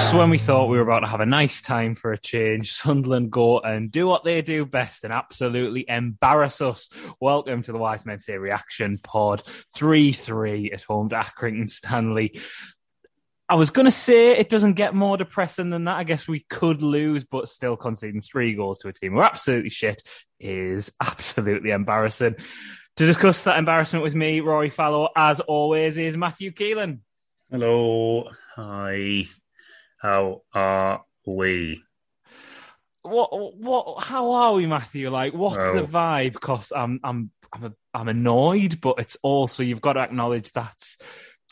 Just when we thought we were about to have a nice time for a change, Sunderland go and do what they do best and absolutely embarrass us. Welcome to the Wise Men Say Reaction Pod 3 3 at home to Accrington Stanley. I was going to say it doesn't get more depressing than that. I guess we could lose, but still conceding three goals to a team who absolutely shit is absolutely embarrassing. To discuss that embarrassment with me, Rory Fallow, as always, is Matthew Keelan. Hello. Hi. How are we? What? What? How are we, Matthew? Like, what's Well- the vibe? Because I'm, I'm, I'm, a, I'm annoyed, but it's also you've got to acknowledge that's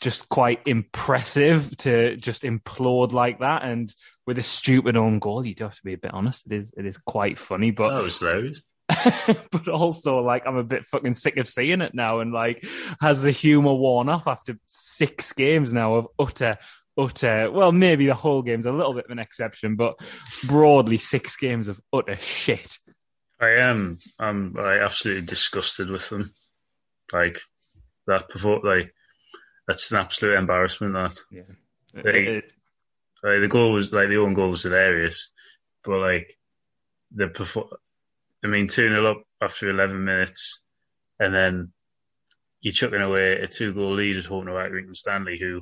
just quite impressive to just implode like that, and with a stupid own goal. You do have to be a bit honest. It is, it is quite funny, but was but also like I'm a bit fucking sick of seeing it now, and like has the humour worn off after six games now of utter, utter? Well, maybe the whole game's a little bit of an exception, but broadly six games of utter shit. I am. I'm like, absolutely disgusted with them. Like that before, like that's an absolute embarrassment. That Yeah, They- It- like, the goal was like the own goal was hilarious, but like the perform. I mean, two 0 up after eleven minutes, and then you're chucking away a two goal lead at home to Stanley, who,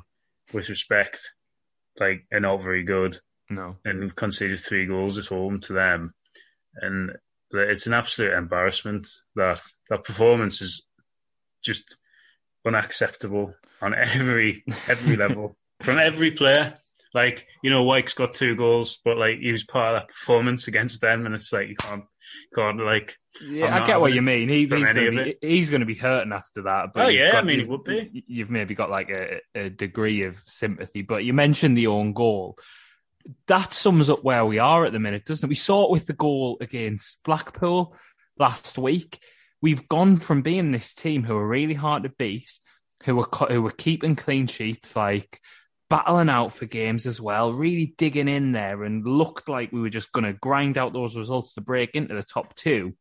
with respect, like are not very good. no, and conceded three goals at home to them. And it's an absolute embarrassment that that performance is just unacceptable on every every level from every player. Like you know, Wyke's got two goals, but like he was part of that performance against them, and it's like you can't, can't like. yeah, I get what you mean. He, he's going to be he's going to be hurting after that. But Oh, you've yeah, I mean, he would be. You've maybe got like a, a degree of sympathy, but you mentioned the own goal. That sums up where we are at the minute, doesn't it? We saw it with the goal against Blackpool last week. We've gone from being this team who are really hard to beat, who were who were keeping clean sheets, like battling out for games as well, really digging in there, and looked like we were just going to grind out those results to break into the top two.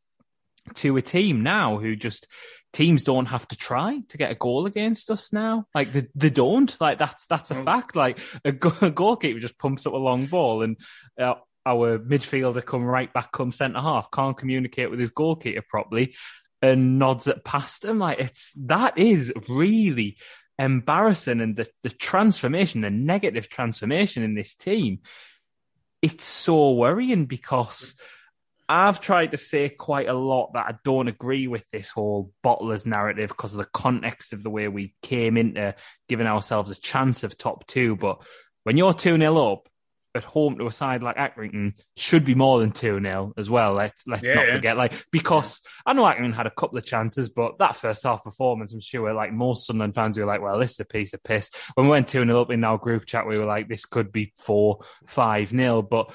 To a team now who just teams don't have to try to get a goal against us now. Like they, they don't. Like that's that's a Oh. fact. Like a, go- a goalkeeper just pumps up a long ball, and uh, our midfielder come right back, come centre half, can't communicate with his goalkeeper properly, and nods it past him. Like it's that is really embarrassing, and the the transformation, the negative transformation in this team, it's so worrying because. I've tried to say quite a lot that I don't agree with this whole bottlers narrative because of the context of the way we came into giving ourselves a chance of top two. But when you're 2 0 up at home to a side like Accrington, should be more than 2 0 as well. Let's let's Yeah, not forget. Like, because I know Accrington had a couple of chances, but that first half performance, I'm sure like most Sunderland fans were like, well, this is a piece of piss. When we went 2 0 up in our group chat, we were like, this could be 4 5 0. But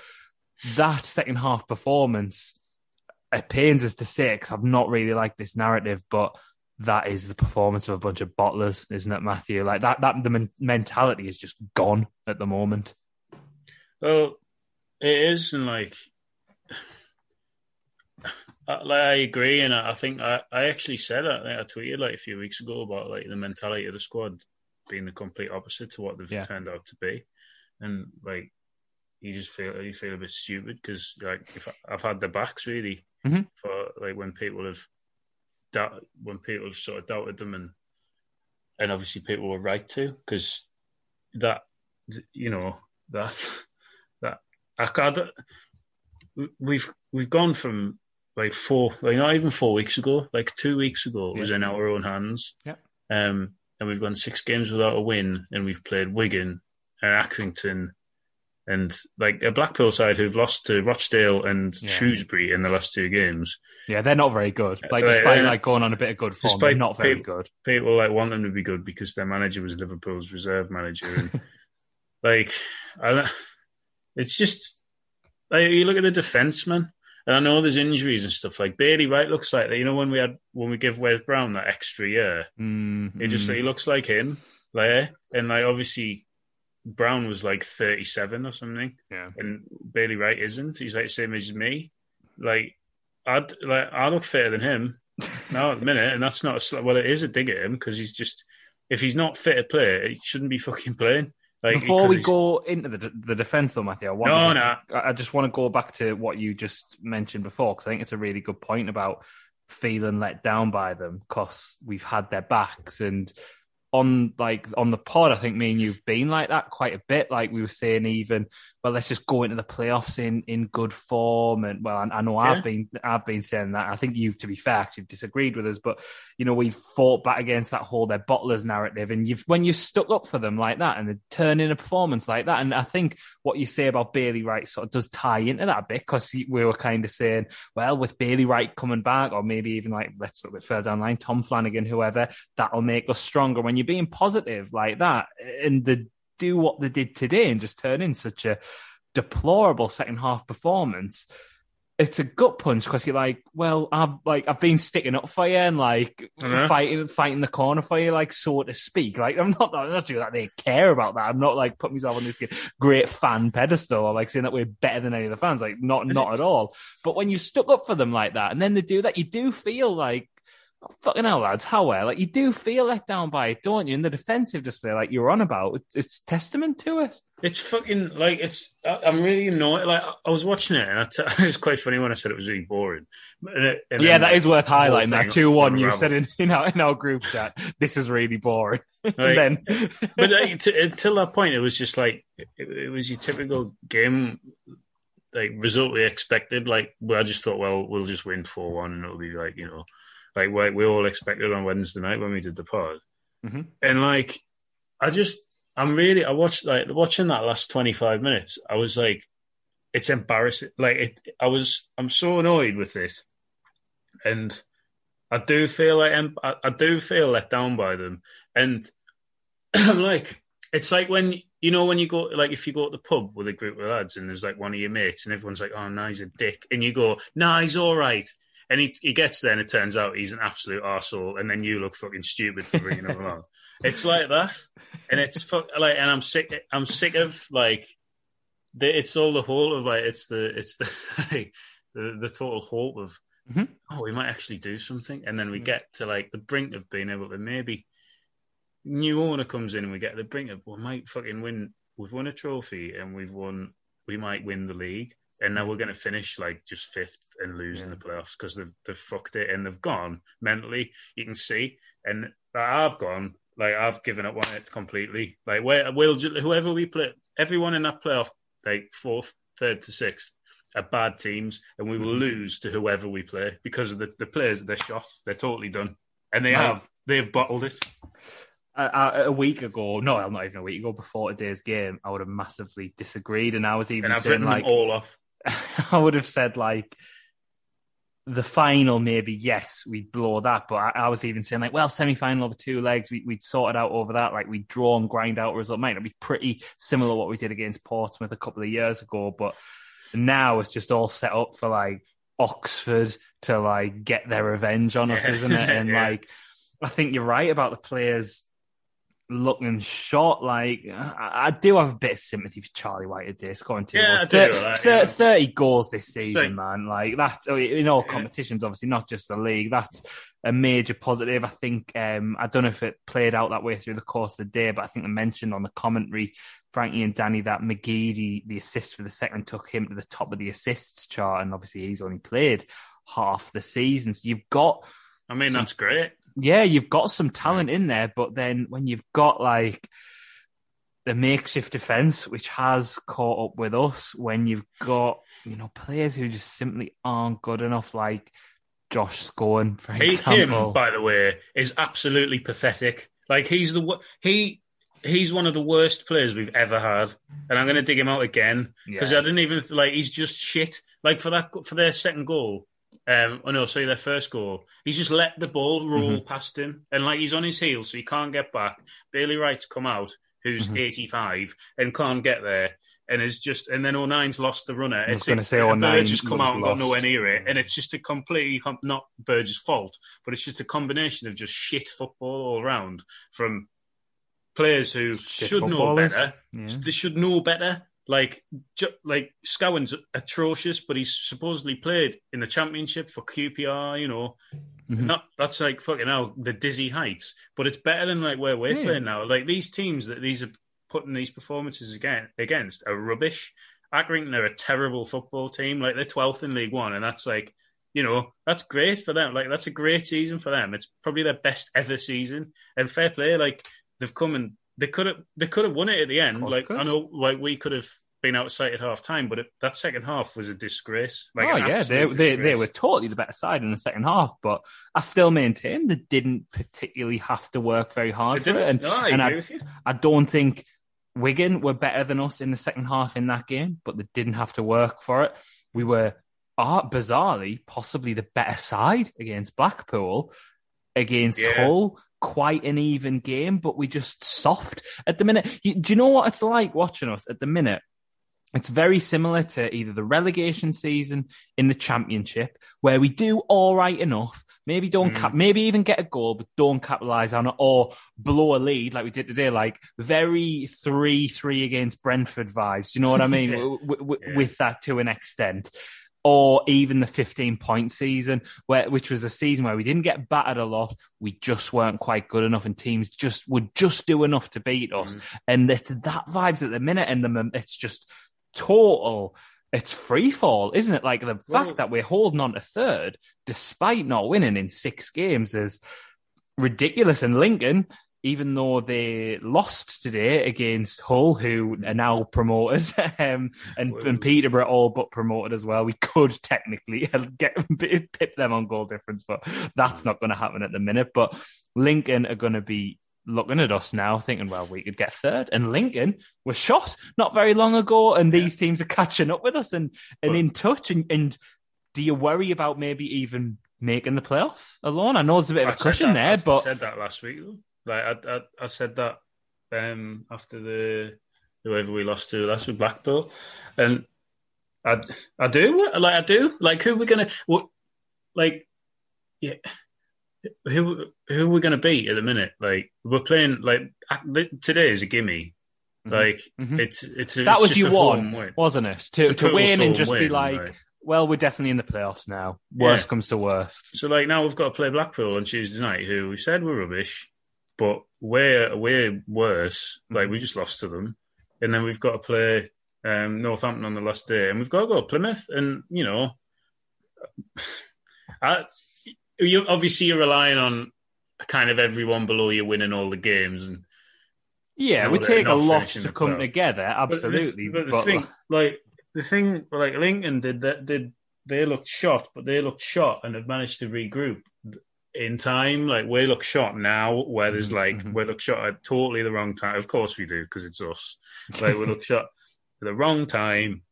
that second half performance, it pains us to say because I've not really liked this narrative, but that is the performance of a bunch of bottlers, isn't it, Matthew? Like that, that the men- mentality is just gone at the moment. Well, it is, and like, I, like I agree, and I, I think I, I actually said it. I I tweeted like a few weeks ago about like the mentality of the squad being the complete opposite to what they've Yeah. turned out to be, and like you just feel you feel a bit stupid because like if I, I've had the backs really Mhm. for like when people have doubt, when people have sort of doubted them and and obviously people were right to because that you know that that I can't, we've we've gone from like four, like not even four weeks ago, like two weeks ago, it was in our own hands. Yeah. Um, and we've gone six games without a win, and we've played Wigan and Accrington, and like a Blackpool side who've lost to Rochdale and Yeah. Shrewsbury in the last two games. Yeah, they're not very good. Like, despite uh, like going on a bit of good form, they're not very people- good. People like want them to be good because their manager was Liverpool's reserve manager, and like I, don't- it's just like you look at the defence, man. And I know there's injuries and stuff. Like Bailey Wright looks like that. You know when we had when we give Wes Brown that extra year, Mm, He just he looks like him, like and like obviously Brown was like thirty seven or something, yeah. and Bailey Wright isn't. He's like the same age as me. Like I'd like I look fitter than him now at the minute, and that's not a sl- well. It is a dig at him because he's just if he's not fit to play, he shouldn't be fucking playing. Like Before we go into the the defense, though, Matthew, I want No, to no. just, I I just want to go back to what you just mentioned before because I think it's a really good point about feeling let down by them because we've had their backs and on like on the pod, I think me and you've been like that quite a bit. Like we were saying, even well, let's just go into the playoffs in in good form. And well, I, I know Yeah. I've been I've been saying that. I think you've, to be fair, you've disagreed with us, but you know we've fought back against that whole their bottlers narrative, and you've when you stuck up for them like that and they turn in a performance like that, and I think what you say about Bailey Wright sort of does tie into that a bit because we were kind of saying, well, with Bailey Wright coming back, or maybe even like let's look a bit further down the line, Tom Flanagan, whoever, that'll make us stronger. When you're being positive like that, and they do what they did today and just turn in such a deplorable second half performance. It's a gut punch because you're like, well, I've like I've been sticking up for you and like Uh-huh. fighting fighting the corner for you, like so to speak. Like I'm not I'm not sure that they care about that. I'm not like putting myself on this great fan pedestal or like saying that we're better than any of the fans. Like not not at all. But when you stuck up for them like that, and then they do that, you do feel like oh, fucking hell, lads, how well? Like you do feel let down by it, don't you? And the defensive display, like you're on about, it's, it's testament to it. It's fucking like it's. I- I'm really annoyed. Like I was watching it, and I t- it was quite funny when I said it was really boring. And it- and yeah, then, that like, is worth highlighting. That two one you said in, in our in our group chat. This is really boring. Like, then, but like, t- until that point, it was just like it, it was your typical game like result we expected. Like well, I just thought, well, we'll just win four one, and it'll be like you know, like what we all expected on Wednesday night when we did the pod. Mhm. And like, I just, I'm really, I watched like watching that last twenty five minutes. I was like, it's embarrassing. Like it, I was, I'm so annoyed with it, and I do feel like I'm, I, I do feel let down by them, and I'm like, it's like when you know when you go like if you go to the pub with a group of lads and there's like one of your mates and everyone's like, oh, no, he's a dick, and you go, nah, he's all right. And he, he gets there and it turns out he's an absolute arsehole and then you look fucking stupid for bringing him along. It's like that. And it's fuck, like, and I'm sick, I'm sick of like, the, it's all the whole of like, it's the, it's the, like, the, the total hope of, Mhm. oh, we might actually do something. And then we Yeah. get to like the brink of being able to maybe, new owner comes in and we get to the brink of, we might fucking win, we've won a trophy and we've won, we might win the league. And now we're going to finish like just fifth and lose in the playoffs because they've, they've fucked it and they've gone mentally. You can see. And I've gone, like, I've given up on it completely. Like, where, we'll, ju- whoever we play, everyone in that playoff, like fourth, third to sixth, are bad teams and we will Mhm. lose to whoever we play because of the, the players, they're shot. They're totally done. And they have, they've bottled it. a, a week ago, no, not even a week ago, before today's game, I would have massively disagreed, and I was even And I've saying like, them all off. I would have said like the final, maybe yes, we'd blow that. But I, I was even saying like, well, semi final over two legs, we, we'd sort it out over that. Like we'd draw and grind out a result. Might not be pretty similar to what we did against Portsmouth a couple of years ago, but now it's just all set up for like Oxford to like get their revenge on us, Yeah. isn't it? And Yeah. like, I think you're right about the players looking short. Like, I, I do have a bit of sympathy for Charlie Wyke today, scoring two Yeah, goals. I do, Thir- like, yeah. 30 goals this season, Same. man. Like, that's in all Yeah. competitions, obviously, not just the league. That's a major positive. I think, um, I don't know if it played out that way through the course of the day, but I think I mentioned on the commentary, Frankie and Danny, that McGeady, the, the assist for the second, took him to the top of the assists chart. And obviously, he's only played half the season. So you've got I mean, Some- that's great. Yeah, you've got some talent in there, but then when you've got like the makeshift defense, which has caught up with us when you've got you know players who just simply aren't good enough, like Josh Scowen, for He, example. him, by the way, is absolutely pathetic. Like he's the he he's one of the worst players we've ever had, and I'm going to dig him out again because Yeah. I didn't even like he's just shit. Like for that for their second goal, um, oh no, sorry, their first goal, he's just let the ball roll Mm-hmm. past him, and like he's on his heels, so he can't get back. Bailey Wright's come out, who's Mm-hmm. 85 and can't get there. And is just, and then O'Nien's lost the runner. was It's gonna say and 09 Burge has come out and got nowhere near it, and it's just a completely not Burge's fault, but it's just a combination of just shit football all around from players who Shit should know better. Yeah. They should know better. Like ju- like Scowen's atrocious, but he's supposedly played in the championship for QPR. You know, Mhm. not that's like fucking hell the dizzy heights. But it's better than like where we're Yeah. playing now. Like these teams that these are putting these performances again against are rubbish. Accrington are a terrible football team. Like they're twelfth in League One, and that's like you know that's great for them. Like that's a great season for them. It's probably their best ever season. And fair play, like they've come and they could have they could have won it at the end. Like. I know, like we could have been outside at half time, but it, that second half was a disgrace. Like oh yeah, they, they they were totally the better side in the second half, but I still maintain they didn't particularly have to work very hard for it. And, No, I and agree I, with you. I don't think Wigan were better than us in the second half in that game, but they didn't have to work for it. We were uh, bizarrely possibly the better side against Blackpool, against Yeah. Hull. Quite an even game, but we just soft at the minute. You, do you know what it's like watching us at the minute? It's very similar to either the relegation season in the championship, where we do all right enough, maybe don't hmm. cap, maybe even get a goal, but don't capitalize on it, or blow a lead like we did today, like very three-three against Brentford vibes. Do you know what I mean? W- w- Yeah. With that to an extent, or even the 15-point season, where which was a season where we didn't get battered a lot, we just weren't quite good enough, and teams just would just do enough to beat us, mm-hmm. and it's that vibes at the minute, and the, it's just total it's free fall, isn't it? Like the Well- fact that we're holding on to third despite not winning in six games is ridiculous. And Lincoln, even though they lost today against Hull, who are now promoted, um, and, and Peterborough all but promoted as well, we could technically get pip them on goal difference, but that's not going to happen at the minute. But Lincoln are going to be looking at us now, thinking, well, we could get third. And Lincoln was shot not very long ago, and these teams are catching up with us and, and But- in touch. And, and do you worry about maybe even making the playoffs alone? I know there's a bit of I a cushion that- there, I but said that last week. Though. Like I, I, I said that um, after the whoever we lost to last week, Blackpool, and I, I do like I do like who we're gonna what like yeah. Who who we're gonna beat at the minute? Like we're playing like today is a gimme. Like Mhm. it's it's a, that it's was just your one, win. wasn't it? To to win and home just be like, like- well, we're definitely in the playoffs now. Worst Yeah. comes to worst. So like now we've got to play Blackpool on Tuesday night, who we said were rubbish, but we're we're worse. Like we just lost to them, and then we've got to play um, Northampton on the last day, and we've got to go to Plymouth, and you know, I, you obviously you're relying on kind of everyone below you winning all the games, and Yeah, we take a lot to come together. But the- Absolutely, But the, but- thing, like the thing, like Lincoln did that did they looked shot, but they looked shot and have managed to regroup in time. Like we look shot now, where there's Mhm, like mhm. we look shot at totally the wrong time. Of course we do because it's us. Like we look shot at the wrong time,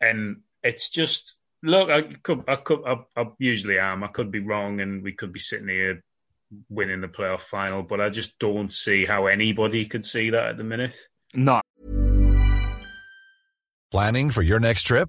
and it's just look. I could, I could, I, I usually am. I could be wrong, and we could be sitting here winning the playoff final, but I just don't see how anybody could see that at the minute. not Planning for your next trip?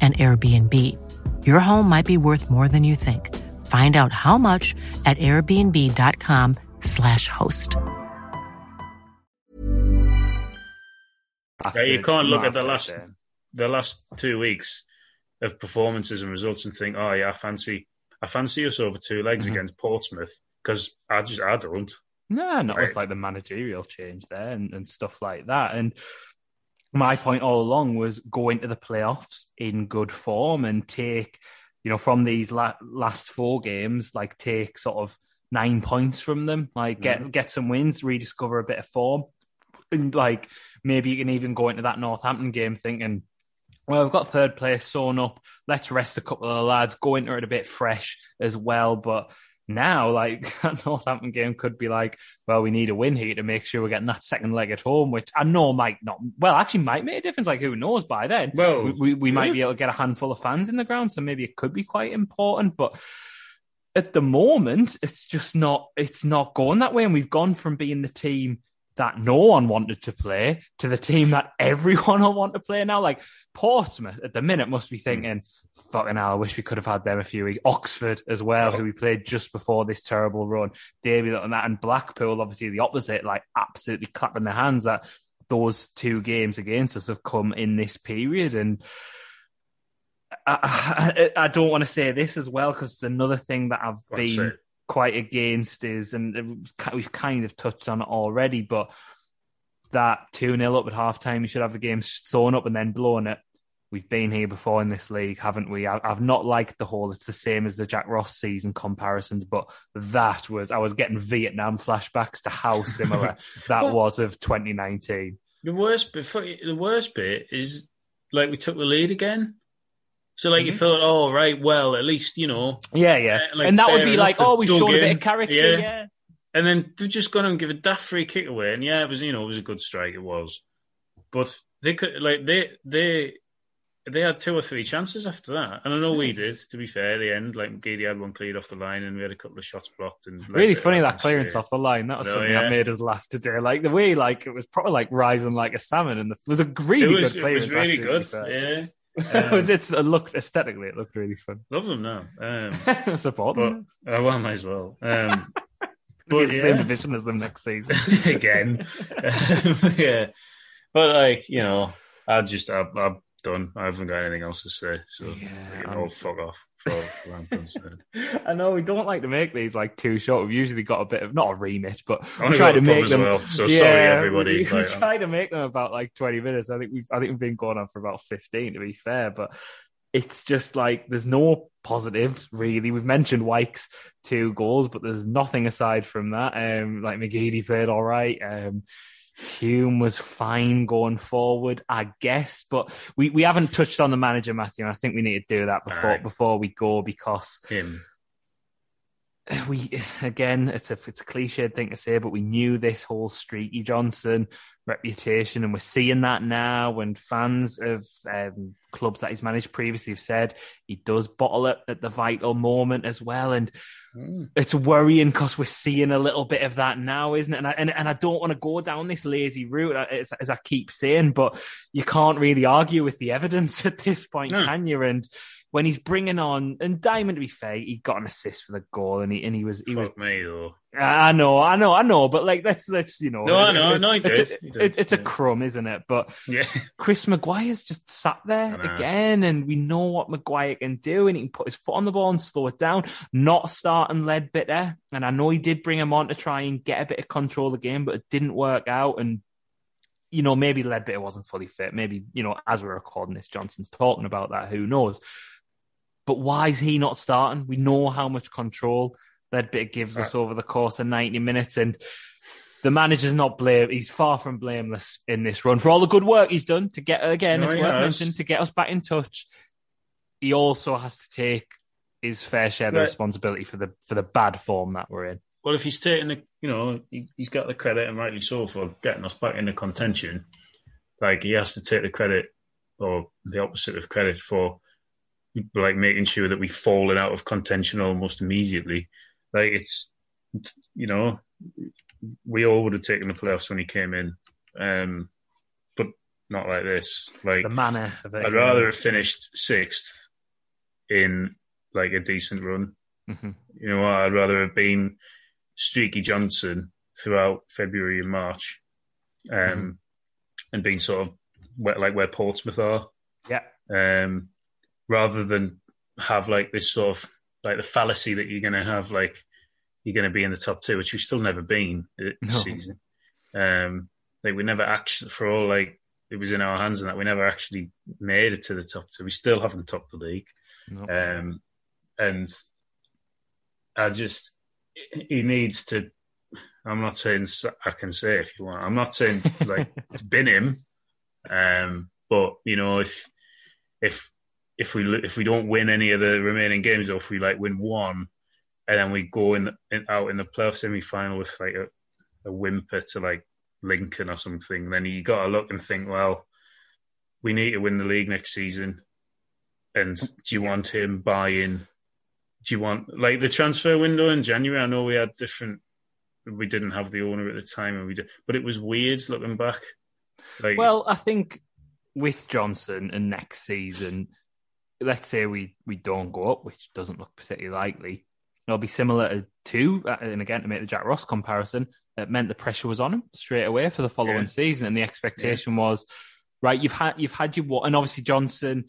an Airbnb. Your home might be worth more than you think. Find out how much at airbnb.com/slash host. Yeah, you can't look at the last the last two weeks of performances and results and think, oh yeah, I fancy I fancy us over two legs Mhm. against Portsmouth because I just I don't. No, not Right. with like the managerial change there and, and stuff like that. And my point all along was go into the playoffs in good form and take, you know, from these la- last four games, like take sort of nine points from them, like get mm-hmm. get some wins, rediscover a bit of form, and like maybe you can even go into that Northampton game thinking. Well, we've got third place sewn up. Let's rest a couple of the lads, go into it a bit fresh as well. But now, like that Northampton game could be like, well, we need a win here to make sure we're getting that second leg at home, which I know might not, well, actually might make a difference. Like, who knows by then? Well, we, we, we might yeah. be able to get a handful of fans in the ground, so maybe it could be quite important. But at the moment, it's just not, it's not going that way. And we've gone from being the team that no one wanted to play to the team that everyone will want to play now. Like Portsmouth at the minute must be thinking, fucking hell, I wish we could have had them a few weeks. Oxford as well, who we played just before this terrible run. Be looking at that. And Blackpool, obviously the opposite, like absolutely clapping their hands that those two games against us have come in this period. And I, I, I don't want to say this as well because it's another thing that I've been it. Quite against is, and we've kind of touched on it already, but that 2 0 up at halftime, you should have the game sewn up and then blown it. We've been here before in this league, haven't we? I, I've not liked the whole, it's the same as the Jack Ross season comparisons, but that was, I was getting Vietnam flashbacks to how similar that Well- was of 2019. The worst bit, the worst bit is like we took the lead again. So like you thought, oh right, well at least you know, Yeah, yeah. Uh, like, and that would be like, oh, we've dug shown a bit of character. Yeah. yeah. and then they've just gone and give a daft free kick away, and yeah, it was you know it was a good strike, it was, but they could like they they they had two or three chances after that, and I know we did. To be fair, the end like McGeady had one cleared off the line, and we had a couple of shots blocked, and like, Really funny that clearance off the line. That was No, something yeah. that made us laugh today. Like the way, like it was probably like rising like a salmon, and the, it was a really It was, good it was really actually, good. Yeah, was. It's, it looked aesthetically, it looked really fun. love them now. Um, Support but them. uh, well, I might as well. Um, but the same division as them next season. again. yeah, but like you know, I just I, I'm done. I haven't got anything else to say. So Yeah, know, fuck off for, for I'm concerned. I know we don't like to make these like too short. We've usually got a bit of not a remit, but we try to make them. well, so sorry, everybody. We, we Like, try to make them about like twenty minutes. I think we've I think we've been going on for about fifteen to be fair, but it's just like there's no positives really. We've mentioned Wyke's two goals, but there's nothing aside from that. Um, like McGeady played all right. Um, Hume was fine going forward, I guess, but we, we haven't touched on the manager, Matthew. And I think we need to do that before Aye. before we go because him. we again it's a it's a cliched thing to say, but we knew this whole Streaky Johnson reputation, and we're seeing that now when fans of um, clubs that he's managed previously have said he does bottle it at the vital moment as well, and it's worrying because we're seeing a little bit of that now, isn't it? And I, and, and I don't want to go down this lazy route, uh, as, as I keep saying, but you can't really argue with the evidence at this point, No. can you? And when he's bringing on, and Diamond, to be fair, he got an assist for the goal, and he and he was he was Fuck me though. I know, I know, I know, but like let's let's you know, No, I know, I know he it's, did, a, he did, it- it's a crumb, isn't it? But Yeah, Chris Maguire's just sat there again, and we know what Maguire can do, and he can put his foot on the ball and slow it down. Not start and starting Leadbitter, and I know he did bring him on to try and get a bit of control of the game, but it didn't work out. And you know, maybe Leadbitter wasn't fully fit. Maybe you know, as we're recording this, Johnson's talking about that. Who knows? But why is he not starting? We know how much control that bit gives us over the course of 90 minutes. And the manager's not blame. He's far from blameless in this run for all the good work he's done to get, again, No, it's worth mentioning, to get us back in touch. he also has to take his fair share of the Right. responsibility for the for the bad form that we're in. Well, if he's taking the, you know, he, he's got the credit, and rightly so, for getting us back into contention. Like he has to take the credit, or the opposite of credit for, like making sure that we've fallen out of contention almost immediately. Like it's, you know, we all would have taken the playoffs when he came in, um, but not like this. Like The manner of it. I'd rather have finished sixth in like a decent run. Mhm. You know, what? I'd rather have been Streaky Johnson throughout February and March, um, Mm-hmm. and been sort of where, like where Portsmouth are, Yeah. um, rather than have like this sort of like the fallacy that you're going to have like you're going to be in the top two, which we've still never been this No. season. Um, like we never actually, for all like it was in our hands and that we never actually made it to the top two. We still haven't topped the league. No. Um, and I just, he needs to. I'm not saying I can say if you want. I'm not saying like bin him, um, but you know if if if we if we don't win any of the remaining games, or if we like win one, and then we go in, in out in the playoff semi final with like a, a whimper to like Lincoln or something, then you got to look and think, well, we need to win the league next season. And do you want him buying? Do you want like the transfer window in January? I know we had different. We didn't have the owner at the time, and we did, but it was weird looking back. Like, Well, I think with Johnson and next season, let's say we, we don't go up, which doesn't look particularly likely, it'll be similar to, uh, and again, to make the Jack Ross comparison, it meant the pressure was on him straight away for the following Yeah. season. And the expectation was, right, you've had, you've had your, and obviously Johnson,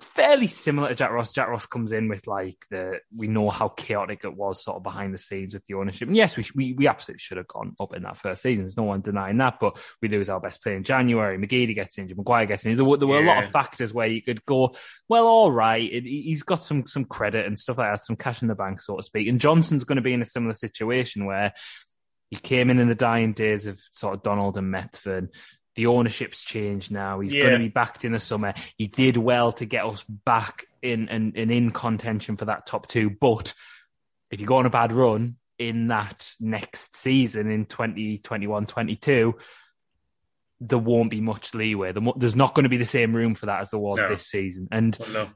fairly similar to Jack Ross. Jack Ross comes in with like the, we know how chaotic it was sort of behind the scenes with the ownership. And yes, we, we, we absolutely should have gone up in that first season. There's no one denying that, but we lose our best player in January. McGeady gets injured. Maguire gets injured. There were, there were a lot of factors where you could go, well, all right. It, he's got some, some credit and stuff like that, some cash in the bank, so to speak. And Johnson's going to be in a similar situation where he came in in the dying days of sort of Donald and Methven. The ownership's changed now. He's Yeah. going to be backed in the summer. He did well to get us back in and, and in contention for that top two. But if you go on a bad run in that next season in 2021 22, there won't be much leeway. There's not going to be the same room for that as there was No. this season. And well, no.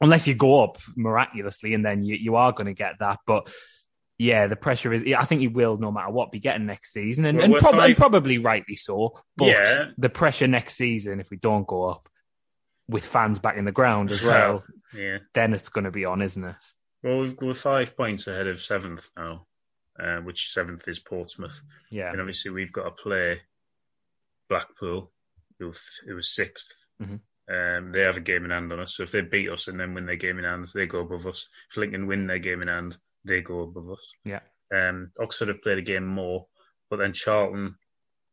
unless you go up miraculously and then you, you are going to get that. But yeah, the pressure is, I think he will, no matter what, be getting next season and, Well, and, prob- and probably rightly so. But Yeah. the pressure next season, if we don't go up with fans back in the ground as well, Yeah. then it's going to be on, isn't it? Well, we've, we're five points ahead of seventh now, uh, which seventh is Portsmouth. Yeah. And obviously, we've got to play Blackpool, who who was 6th Mhm. Um, they have a game in hand on us. So if they beat us and then win their game in hand, they go above us. If Lincoln win their game in hand, they go above us. Yeah. Um, Oxford have played a game more, but then Charlton,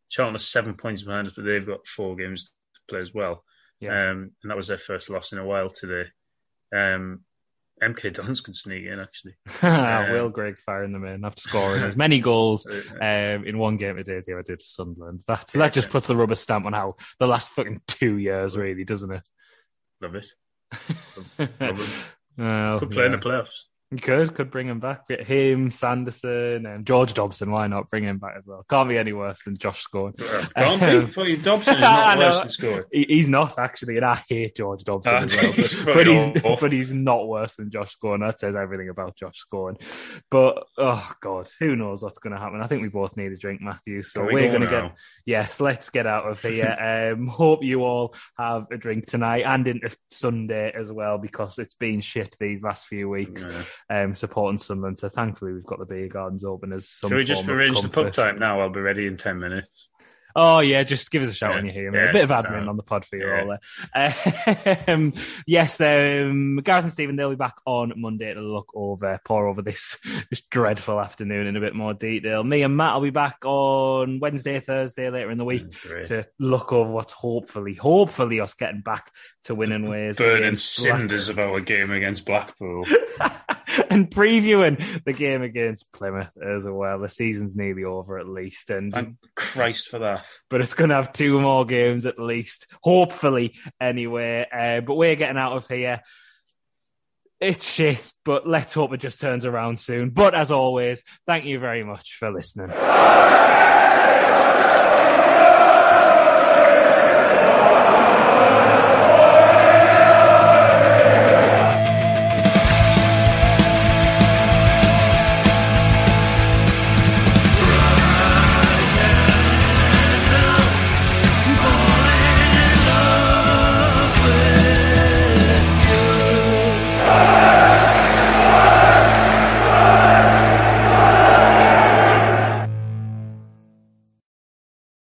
Charlton are seven points behind us, but they've got four games to play as well. Yeah. Um, and that was their first loss in a while today. Um, MK Dons could sneak in actually. Will Grigg firing them in after scoring as many goals um, in one game today as he ever did for Sunderland. That, that just puts the rubber stamp on how the last fucking two years, really, doesn't it? Love it. Love it. Oh, Could play in the playoffs. You could, could bring him back. Get him, Sanderson, and George Dobson. Why not bring him back as well? Can't be any worse than Josh Scowen. Can't be. Um, Fucking Dobson is not worse than Scowen. He, he's not actually, and I hate George Dobson Ah, as well. But, but he's awful. but he's not worse than Josh Scowen. That says everything about Josh Scowen. But oh god, who knows what's going to happen? I think we both need a drink, Matthew. So Are we we're going going to get yes. Let's get out of here. um, hope you all have a drink tonight and into Sunday as well because it's been shit these last few weeks. Yeah. Um, supporting Sunderland. So thankfully we've got the beer gardens open as some. Shall we just arrange the pub time now? I'll be ready in 10 minutes. Oh yeah, just give us a shout Yeah, when you hear me. yeah, a bit of admin sound. on the pod for you all there. Um, yes, um, Gareth and Stephen, they'll be back on Monday to look over, pour over this this dreadful afternoon in a bit more detail. Me and Matt will be back on Wednesday, Thursday later in the week to look over what's hopefully, hopefully us getting back to winning ways. Burning cinders of our game against Blackpool. and previewing the game against Plymouth as well. The season's nearly over at least, and Thank Christ for that. But it's going to have two more games at least, hopefully, anyway. Uh, but we're getting out of here. it's shit, but let's hope it just turns around soon. But as always, thank you very much for listening.